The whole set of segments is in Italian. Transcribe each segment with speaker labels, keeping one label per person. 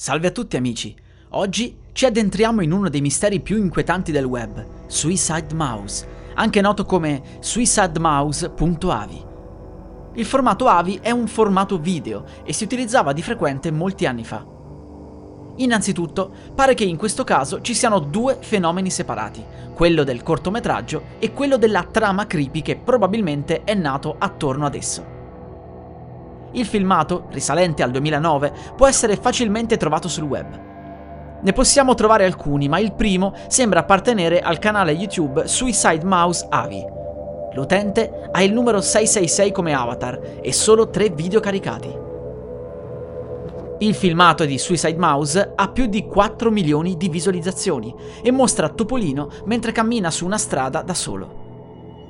Speaker 1: Salve a tutti amici! Oggi ci addentriamo in uno dei misteri più inquietanti del web, Suicide Mouse, anche noto come suicidemouse.avi. Il formato AVI è un formato video e si utilizzava di frequente molti anni fa. Innanzitutto, pare che in questo caso ci siano due fenomeni separati, quello del cortometraggio e quello della trama creepy che probabilmente è nato attorno ad esso. Il filmato, risalente al 2009, può essere facilmente trovato sul web. Ne possiamo trovare alcuni, ma il primo sembra appartenere al canale YouTube Suicide Mouse Avi. L'utente ha il numero 666 come avatar e solo tre video caricati. Il filmato di Suicide Mouse ha più di 4 milioni di visualizzazioni e mostra Topolino mentre cammina su una strada da solo.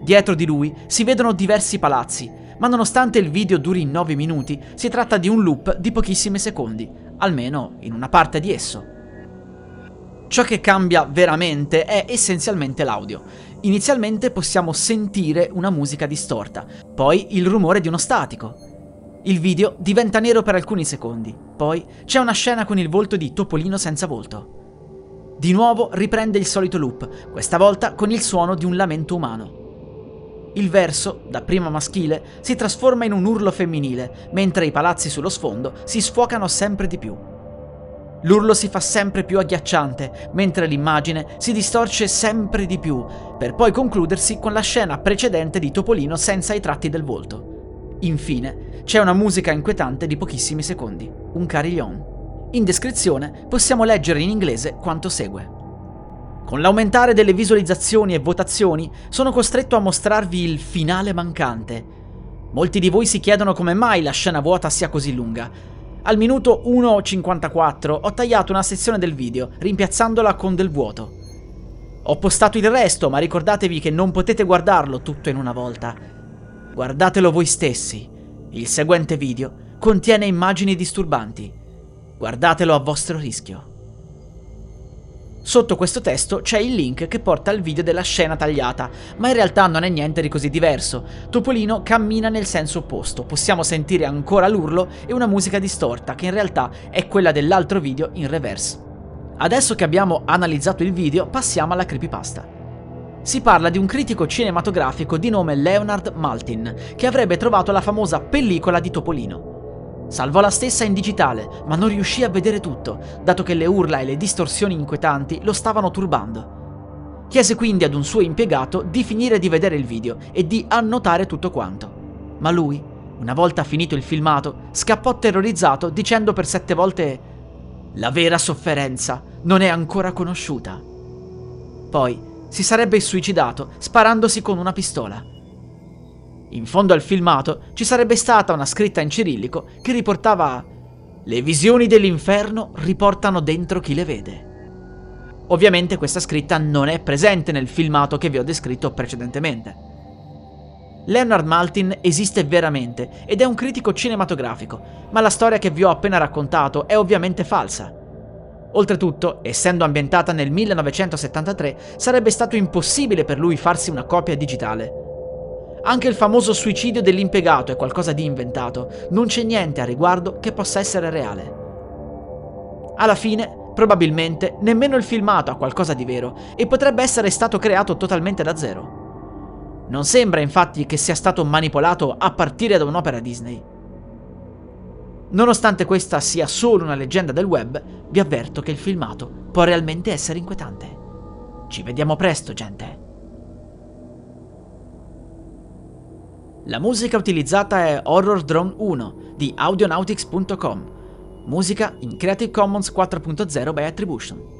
Speaker 1: Dietro di lui si vedono diversi palazzi, ma nonostante il video duri 9 minuti, si tratta di un loop di pochissimi secondi, almeno in una parte di esso. Ciò che cambia veramente è essenzialmente l'audio. Inizialmente possiamo sentire una musica distorta, poi il rumore di uno statico. Il video diventa nero per alcuni secondi, poi c'è una scena con il volto di Topolino senza volto. Di nuovo riprende il solito loop, questa volta con il suono di un lamento umano. Il verso, dapprima maschile, si trasforma in un urlo femminile, mentre i palazzi sullo sfondo si sfuocano sempre di più. L'urlo si fa sempre più agghiacciante, mentre l'immagine si distorce sempre di più, per poi concludersi con la scena precedente di Topolino senza i tratti del volto. Infine, c'è una musica inquietante di pochissimi secondi, un carillon. In descrizione possiamo leggere in inglese quanto segue. Con l'aumentare delle visualizzazioni e votazioni sono costretto a mostrarvi il finale mancante. Molti di voi si chiedono come mai la scena vuota sia così lunga. Al minuto 1.54 ho tagliato una sezione del video, rimpiazzandola con del vuoto. Ho postato il resto, ma ricordatevi che non potete guardarlo tutto in una volta. Guardatelo voi stessi. Il seguente video contiene immagini disturbanti. Guardatelo a vostro rischio. Sotto questo testo c'è il link che porta al video della scena tagliata, ma in realtà non è niente di così diverso. Topolino cammina nel senso opposto, possiamo sentire ancora l'urlo e una musica distorta, che in realtà è quella dell'altro video in reverse. Adesso che abbiamo analizzato il video, passiamo alla creepypasta. Si parla di un critico cinematografico di nome Leonard Maltin, che avrebbe trovato la famosa pellicola di Topolino. Salvò la stessa in digitale, ma non riuscì a vedere tutto, dato che le urla e le distorsioni inquietanti lo stavano turbando. Chiese quindi ad un suo impiegato di finire di vedere il video e di annotare tutto quanto. Ma lui, una volta finito il filmato, scappò terrorizzato dicendo per sette volte La vera sofferenza non è ancora conosciuta. Poi si sarebbe suicidato sparandosi con una pistola. In fondo al filmato ci sarebbe stata una scritta in cirillico che riportava Le visioni dell'inferno riportano dentro chi le vede. Ovviamente questa scritta non è presente nel filmato che vi ho descritto precedentemente. Leonard Maltin esiste veramente ed è un critico cinematografico, ma la storia che vi ho appena raccontato è ovviamente falsa. Oltretutto, essendo ambientata nel 1973, sarebbe stato impossibile per lui farsi una copia digitale. Anche il famoso suicidio dell'impiegato è qualcosa di inventato, non c'è niente a riguardo che possa essere reale. Alla fine, probabilmente, nemmeno il filmato ha qualcosa di vero e potrebbe essere stato creato totalmente da zero. Non sembra infatti che sia stato manipolato a partire da un'opera Disney. Nonostante questa sia solo una leggenda del web, vi avverto che il filmato può realmente essere inquietante. Ci vediamo presto, gente. La musica utilizzata è Horror Drone 1 di audionautics.com, musica in Creative Commons 4.0 by Attribution.